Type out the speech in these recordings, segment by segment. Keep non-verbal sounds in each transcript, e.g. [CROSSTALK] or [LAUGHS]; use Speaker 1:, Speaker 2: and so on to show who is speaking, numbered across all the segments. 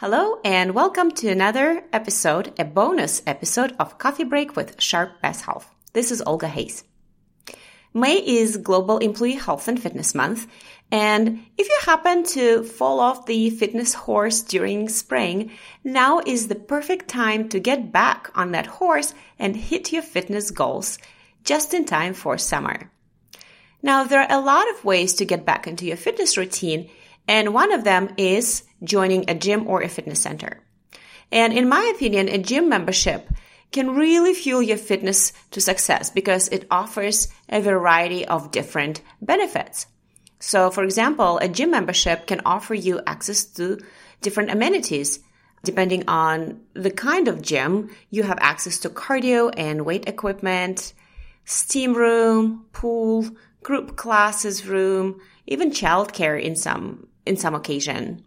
Speaker 1: Hello and welcome to another episode, a bonus episode of Coffee Break with Sharp Best Health. This is Olga Hayes. May is Global Employee Health and Fitness Month, and if you happen to fall off the fitness horse during spring, now is the perfect time to get back on that horse and hit your fitness goals just in time for summer. Now, there are a lot of ways to get back into your fitness routine, and one of them is joining a gym or a fitness center. And in my opinion, a gym membership can really fuel your fitness to success because it offers a variety of different benefits. So, for example, a gym membership can offer you access to different amenities. Depending on the kind of gym, you have access to cardio and weight equipment, steam room, pool, group classes room, even childcare in some in some occasion.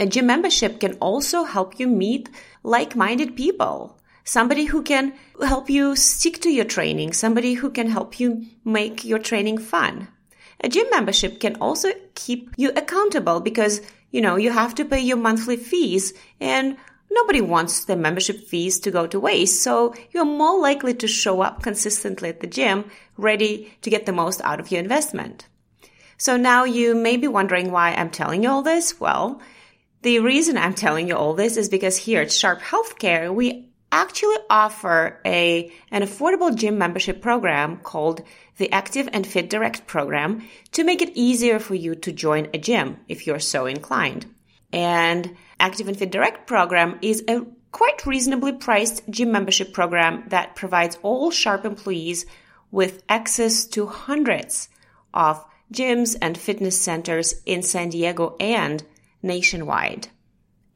Speaker 1: A gym membership can also help you meet like-minded people. Somebody who can help you stick to your training, somebody who can help you make your training fun. A gym membership can also keep you accountable because, you know, you have to pay your monthly fees and nobody wants the membership fees to go to waste. So you're more likely to show up consistently at the gym ready to get the most out of your investment. So now you may be wondering why I'm telling you all this. Well, the reason I'm telling you all this is because here at Sharp Healthcare, we actually offer a, an affordable gym membership program called the Active and Fit Direct program to make it easier for you to join a gym if you're so inclined. And Active and Fit Direct program is a quite reasonably priced gym membership program that provides all Sharp employees with access to hundreds of gyms and fitness centers in San Diego and nationwide.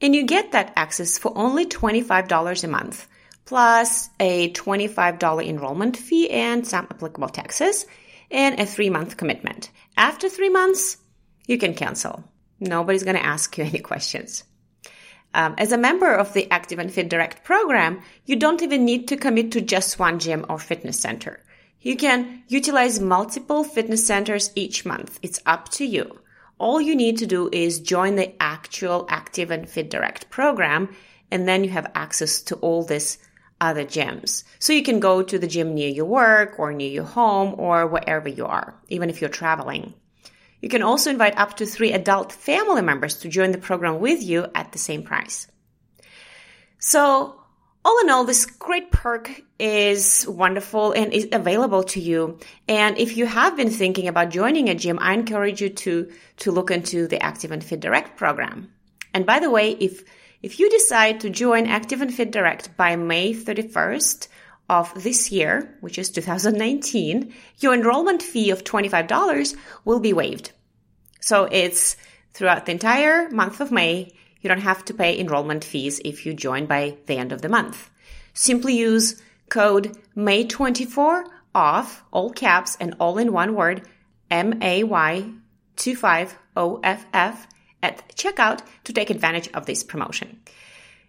Speaker 1: And you get that access for only $25 a month, plus a $25 enrollment fee and some applicable taxes, and a three month commitment. After three months, you can cancel. Nobody's going to ask you [LAUGHS] any questions. Um, as a member of the Active and Fit Direct program, you don't even need to commit to just one gym or fitness center. You can utilize multiple fitness centers each month. It's up to you all you need to do is join the actual Active and Fit Direct program, and then you have access to all these other gyms. So you can go to the gym near your work or near your home or wherever you are, even if you're traveling. You can also invite up to three adult family members to join the program with you at the same price. So all in all, this great perk is wonderful and is available to you. And if you have been thinking about joining a gym, I encourage you to, to look into the Active and Fit Direct program. And by the way, if, if you decide to join Active and Fit Direct by May 31st of this year, which is 2019, your enrollment fee of $25 will be waived. So it's throughout the entire month of May you don't have to pay enrollment fees if you join by the end of the month. Simply use code MAY24 off, all caps and all in one word, M-A-Y-25-O-F-F at checkout to take advantage of this promotion.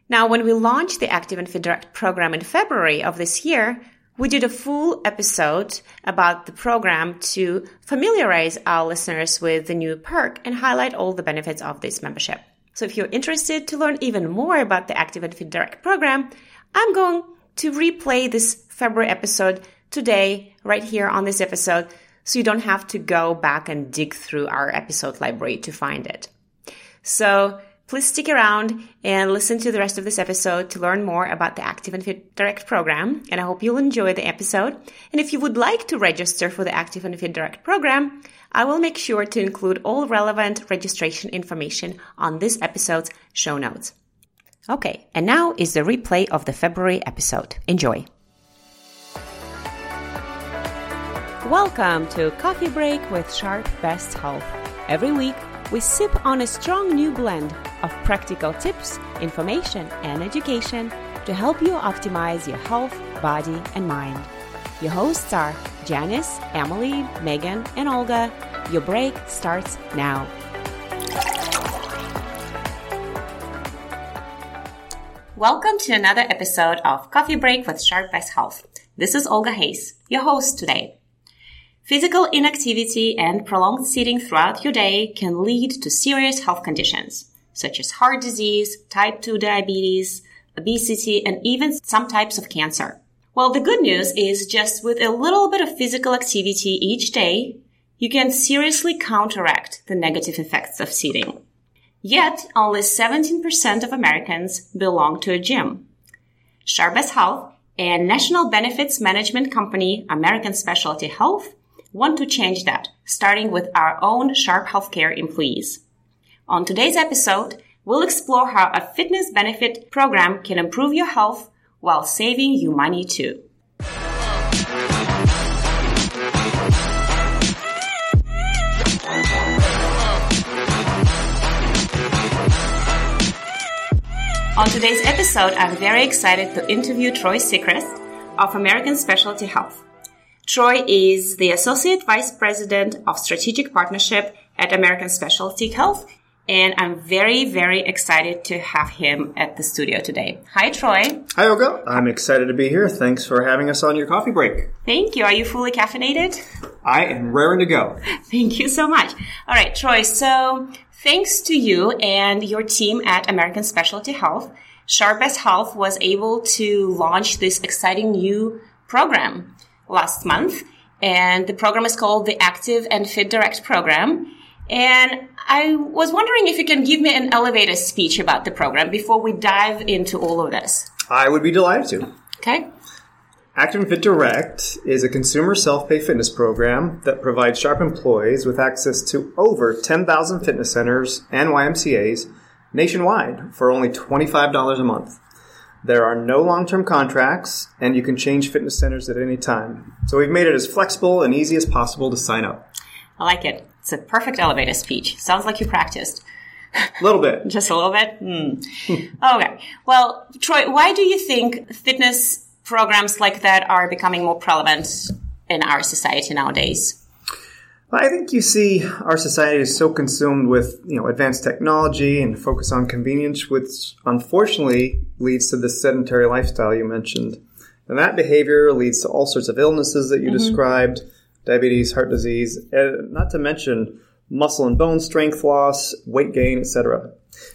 Speaker 1: Now, when we launched the Active and Fit Direct program in February of this year, we did a full episode about the program to familiarize our listeners with the new perk and highlight all the benefits of this membership. So if you're interested to learn even more about the Active and Fit Direct program, I'm going to replay this February episode today, right here on this episode, so you don't have to go back and dig through our episode library to find it. So please stick around and listen to the rest of this episode to learn more about the Active and Fit Direct program. And I hope you'll enjoy the episode. And if you would like to register for the Active and Fit Direct program, I will make sure to include all relevant registration information on this episode's show notes. Okay, and now is the replay of the February episode. Enjoy. Welcome to Coffee Break with Sharp Best Health. Every week, we sip on a strong new blend of practical tips, information, and education to help you optimize your health, body, and mind. Your hosts are Janice, Emily, Megan, and Olga. Your break starts now. Welcome to another episode of Coffee Break with Sharp Best Health. This is Olga Hayes, your host today. Physical inactivity and prolonged sitting throughout your day can lead to serious health conditions. such as heart disease, type 2 diabetes, obesity, and even some types of cancer. Well, the good news is just with a little bit of physical activity each day, you can seriously counteract the negative effects of sitting. Yet, only 17% of Americans belong to a gym. sharpa's Health and National Benefits Management Company American Specialty Health want to change that, starting with our own Sharp Healthcare employees. On today's episode, we'll explore how a fitness benefit program can improve your health while saving you money too. On today's episode, I'm very excited to interview Troy Sechrest of American Specialty Health. Troy is the Associate Vice President of Strategic Partnership at American Specialty Health, and I'm very, very excited to have him at the studio today. Hi, Troy.
Speaker 2: Hi, Olga. I'm excited to be here. Thanks for having us on your coffee break.
Speaker 1: Thank you. Are you fully caffeinated?
Speaker 2: I am raring to go. [LAUGHS]
Speaker 1: Thank you so much. All right, Troy. So Thanks to you and your team at American Specialty Health, Sharp as Health was able to launch this exciting new program last month. And the program is called the Active and Fit Direct program. And I was wondering if you can give me an elevator speech about the program before we dive into all of this.
Speaker 2: I would be delighted to.
Speaker 1: Okay.
Speaker 2: Active and Fit Direct is a consumer self-pay fitness program that provides Sharp employees with access to over 10,000 fitness centers and YMCAs nationwide for only $25 a month. There are no long-term contracts and you can change fitness centers at any time. So we've made it as flexible and easy as possible to sign up.
Speaker 1: I like it. It's a perfect elevator speech. Sounds like you practiced.
Speaker 2: A little bit. [LAUGHS]
Speaker 1: Just a little bit? Mm. [LAUGHS] okay. Well, Troy, why do you think fitness programs like that are becoming more prevalent in our society nowadays?
Speaker 2: I think you see our society is so consumed with you know advanced technology and focus on convenience, which unfortunately leads to the sedentary lifestyle you mentioned. And that behavior leads to all sorts of illnesses that you mm-hmm. described, diabetes, heart disease, and not to mention muscle and bone strength loss, weight gain, etc.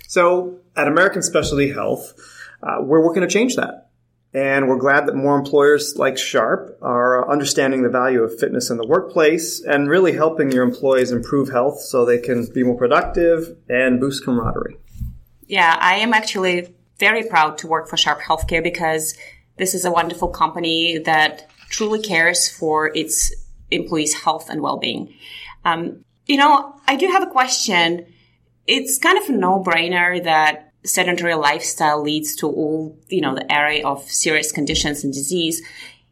Speaker 2: So at American Specialty Health, uh, we're working to change that. And we're glad that more employers like Sharp are understanding the value of fitness in the workplace and really helping your employees improve health so they can be more productive and boost camaraderie.
Speaker 1: Yeah, I am actually very proud to work for Sharp Healthcare because this is a wonderful company that truly cares for its employees' health and well-being. Um, you know, I do have a question. It's kind of a no-brainer that sedentary lifestyle leads to all, you know, the array of serious conditions and disease.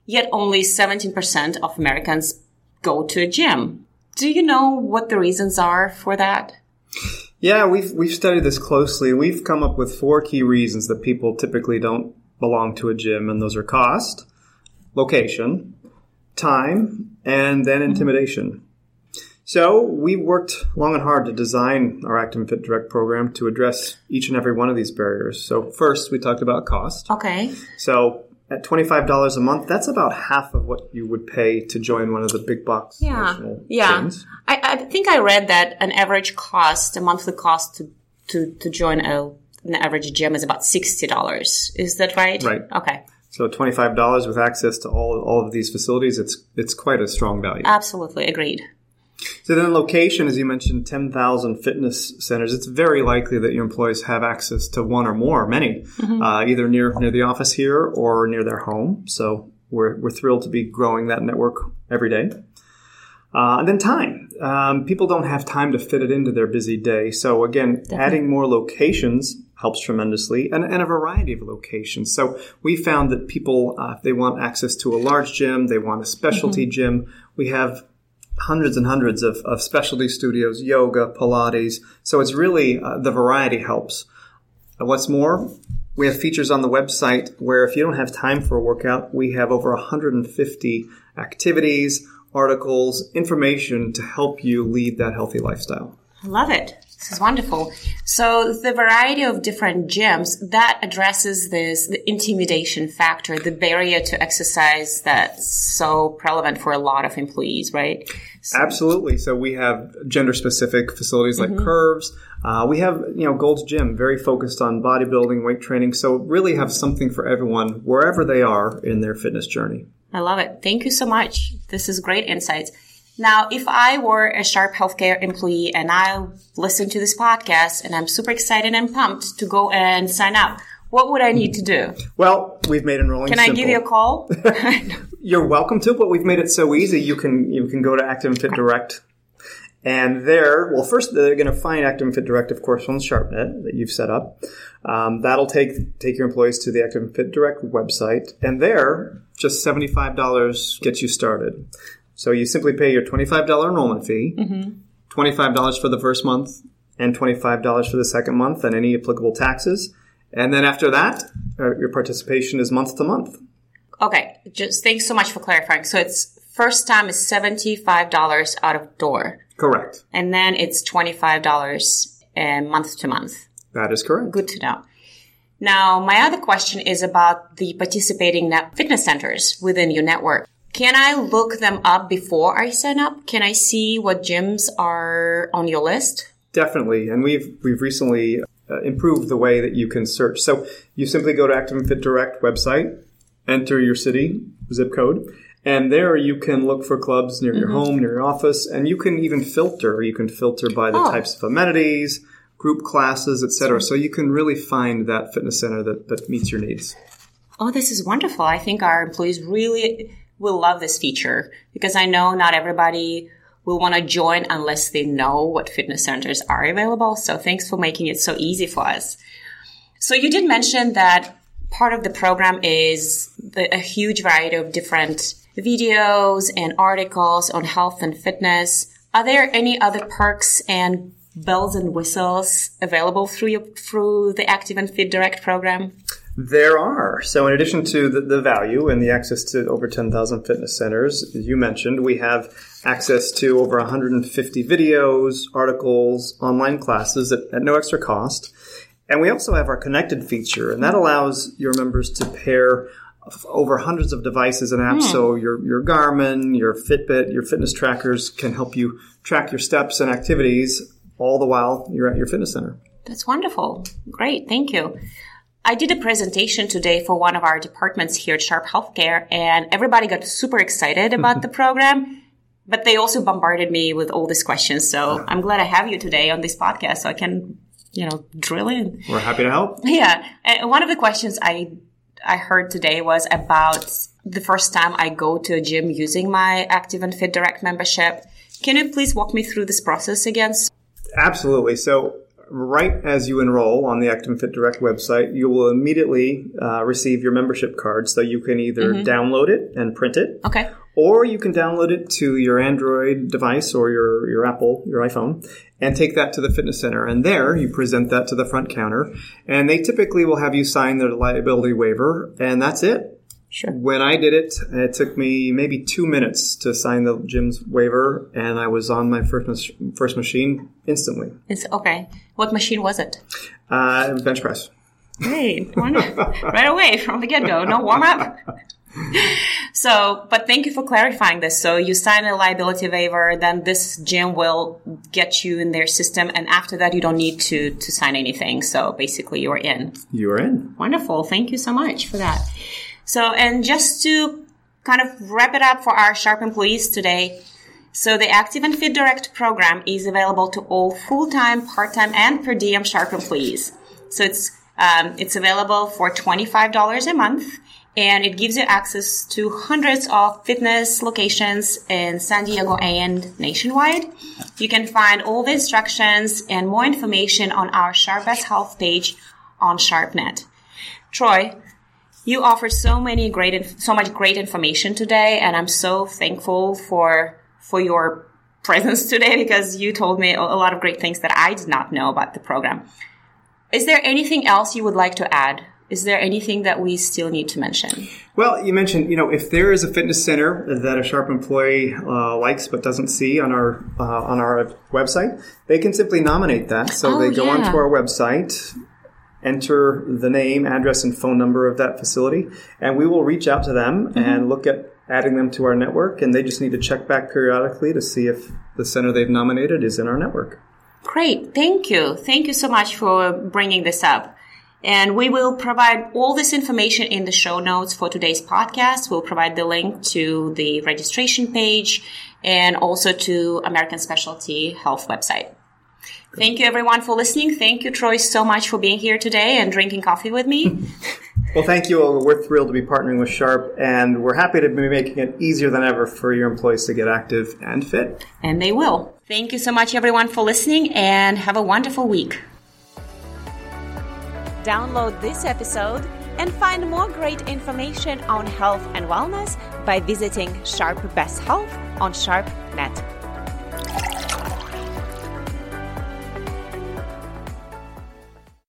Speaker 1: Yet only 17% of Americans go to a gym. Do you know what the reasons are for that?
Speaker 2: Yeah, we've we've studied this closely. We've come up with four key reasons that people typically don't belong to a gym, and those are cost, location, time, and then mm-hmm. intimidation. So we worked long and hard to design our Active Fit Direct program to address each and every one of these barriers. So first, we talked about cost.
Speaker 1: Okay.
Speaker 2: So at $25 a month, that's about half of what you would pay to join one of the big box
Speaker 1: yeah. yeah.
Speaker 2: Chains.
Speaker 1: I, I think I read that an average cost, a monthly cost to, to, to join a, an average gym is about $60. Is that right?
Speaker 2: Right.
Speaker 1: Okay.
Speaker 2: So $25 with access to all, all of these facilities, it's, it's quite a strong value.
Speaker 1: Absolutely. Agreed.
Speaker 2: So then location, as you mentioned, 10,000 fitness centers. It's very likely that your employees have access to one or more, many, mm-hmm. uh, either near, near the office here or near their home. So we're, we're thrilled to be growing that network every day. Uh, and then time. Um, people don't have time to fit it into their busy day. So again, Definitely. adding more locations helps tremendously and, and, a variety of locations. So we found that people, uh, if they want access to a large gym, they want a specialty mm-hmm. gym, we have hundreds and hundreds of, of specialty studios, yoga, Pilates. So it's really uh, the variety helps. Uh, what's more, we have features on the website where if you don't have time for a workout, we have over 150 activities, articles, information to help you lead that healthy lifestyle.
Speaker 1: I love it. This is wonderful. So the variety of different gyms that addresses this the intimidation factor, the barrier to exercise that's so prevalent for a lot of employees, right?
Speaker 2: So. Absolutely. So we have gender specific facilities like mm-hmm. Curves. Uh, we have, you know, Gold's Gym, very focused on bodybuilding, weight training. So really have something for everyone wherever they are in their fitness journey.
Speaker 1: I love it. Thank you so much. This is great insights. Now, if I were a Sharp Healthcare employee and I listened to this podcast and I'm super excited and pumped to go and sign up, what would I need to do?
Speaker 2: Well, we've made enrolling.
Speaker 1: Can
Speaker 2: simple.
Speaker 1: I give you a call? [LAUGHS] [LAUGHS]
Speaker 2: You're welcome to, but we've made it so easy. You can you can go to Active and Fit Direct, and there, well, first they're going to find Active and Fit Direct, of course, on SharpNet that you've set up. Um, that'll take take your employees to the Active and Fit Direct website, and there, just seventy five dollars gets you started. So you simply pay your twenty five dollar enrollment fee, five dollars for the first month, and twenty five dollars for the second month, and any applicable taxes. And then after that, uh, your participation is month to month.
Speaker 1: okay, just thanks so much for clarifying. So it's first time is $75 out of door
Speaker 2: Correct.
Speaker 1: and then it's $25 uh, month to month.
Speaker 2: That is correct.
Speaker 1: Good to know. Now, my other question is about the participating net fitness centers within your network. Can I look them up before I sign up? Can I see what gyms are on your list?
Speaker 2: Definitely, and we've we've recently uh, improved the way that you can search. So you simply go to Active and Fit Direct website, enter your city zip code, and there you can look for clubs near your home, near your office, and you can even filter. You can filter by the
Speaker 1: Oh.
Speaker 2: types of amenities, group classes, etc. So you can really find that fitness center that, that meets your needs.
Speaker 1: Oh, this is wonderful. I think our employees really will love this feature because I know not everybody will want to join unless they know what fitness centers are available. So thanks for making it so easy for us. So you did mention that part of the program is the, a huge variety of different videos and articles on health and fitness. Are there any other perks and bells and whistles available through your, through the Active and Fit Direct program?
Speaker 2: There are. So, in addition to the, the value and the access to over 10,000 fitness centers, as you mentioned, we have access to over 150 videos, articles, online classes at, at no extra cost. And we also have our connected feature, and that hmm. allows your members to pair over hundreds of devices and apps. Hmm. So, your, your Garmin, your Fitbit, your fitness trackers can help you track your steps and activities all the while you're at your fitness center.
Speaker 1: That's wonderful. Great. Thank you. I did a presentation today for one of our departments here at Sharp Healthcare, and everybody got super excited about the [LAUGHS] program. But they also bombarded me with all these questions. So I'm glad I have you today on this podcast so I can, you know, drill in.
Speaker 2: We're happy to help. [LAUGHS]
Speaker 1: Yeah. And one of the questions I I heard today was about the first time I go to a gym using my Active and Fit Direct membership. Can you please walk me through this process again?
Speaker 2: Absolutely. So, right as you enroll on the Active and Fit Direct website, you will immediately uh, receive your membership card. So, you can either download it and print it,
Speaker 1: Okay.
Speaker 2: or you can download it to your Android device or your, your Apple, your iPhone, and take that to the fitness center. And there, you present that to the front counter, and they typically will have you sign their liability waiver, and that's it.
Speaker 1: Sure.
Speaker 2: When I did it, it took me maybe two minutes to sign the gym's waiver, and I was on my first first machine instantly.
Speaker 1: It's okay. What machine was it?
Speaker 2: Uh, bench press.
Speaker 1: Great. [LAUGHS] Wonderful. right away from the get go. No warm up. So, but thank you for clarifying this. So you sign a liability waiver, then this gym will get you in their system. And after that, you don't need to, to sign anything. So basically you're in.
Speaker 2: You are in.
Speaker 1: Wonderful. Thank you so much for that. So, and just to kind of wrap it up for our Sharp employees today. So the Active and Fit Direct program is available to all full-time, part-time, and per diem Sharp employees. So it's, um, it's available for $25 a month and it gives you access to hundreds of fitness locations in San Diego and nationwide. You can find all the instructions and more information on our Sharp Best Health page on SharpNet. Troy, you offer so many great, inf- so much great information today, and I'm so thankful for for your presence [LAUGHS] today because you told me a a lot of great things that I did not know about the program. Is there anything else you would like to add? Is there anything that we still need to mention?
Speaker 2: Well, you mentioned, you know, if there is a fitness center that a Sharp employee uh, likes but doesn't see on our uh, on our website, they can simply nominate that. So
Speaker 1: Oh,
Speaker 2: they go
Speaker 1: yeah.
Speaker 2: onto our website, enter the name, address, and phone number of that facility, and we will reach out to them
Speaker 1: Mm-hmm.
Speaker 2: and look at adding them to our network. And they just need to check back periodically to see if the center they've nominated is in our network.
Speaker 1: Great. Thank you. Thank you so much for bringing this up. And we will provide all this information in the show notes for today's podcast. We'll provide the link to the registration page and also to American Specialty Health website. Thank you everyone for listening. Thank you, Troy, so much for being here today and drinking coffee with me. [LAUGHS]
Speaker 2: well, thank you. We're thrilled to be partnering with Sharp, and we're happy to be making it easier than ever for your employees to get active and fit.
Speaker 1: And they will. Thank you so much, everyone, for listening, and have a wonderful week. Download this episode and find more great information on health and wellness by visiting Sharp Best Health on SharpNet.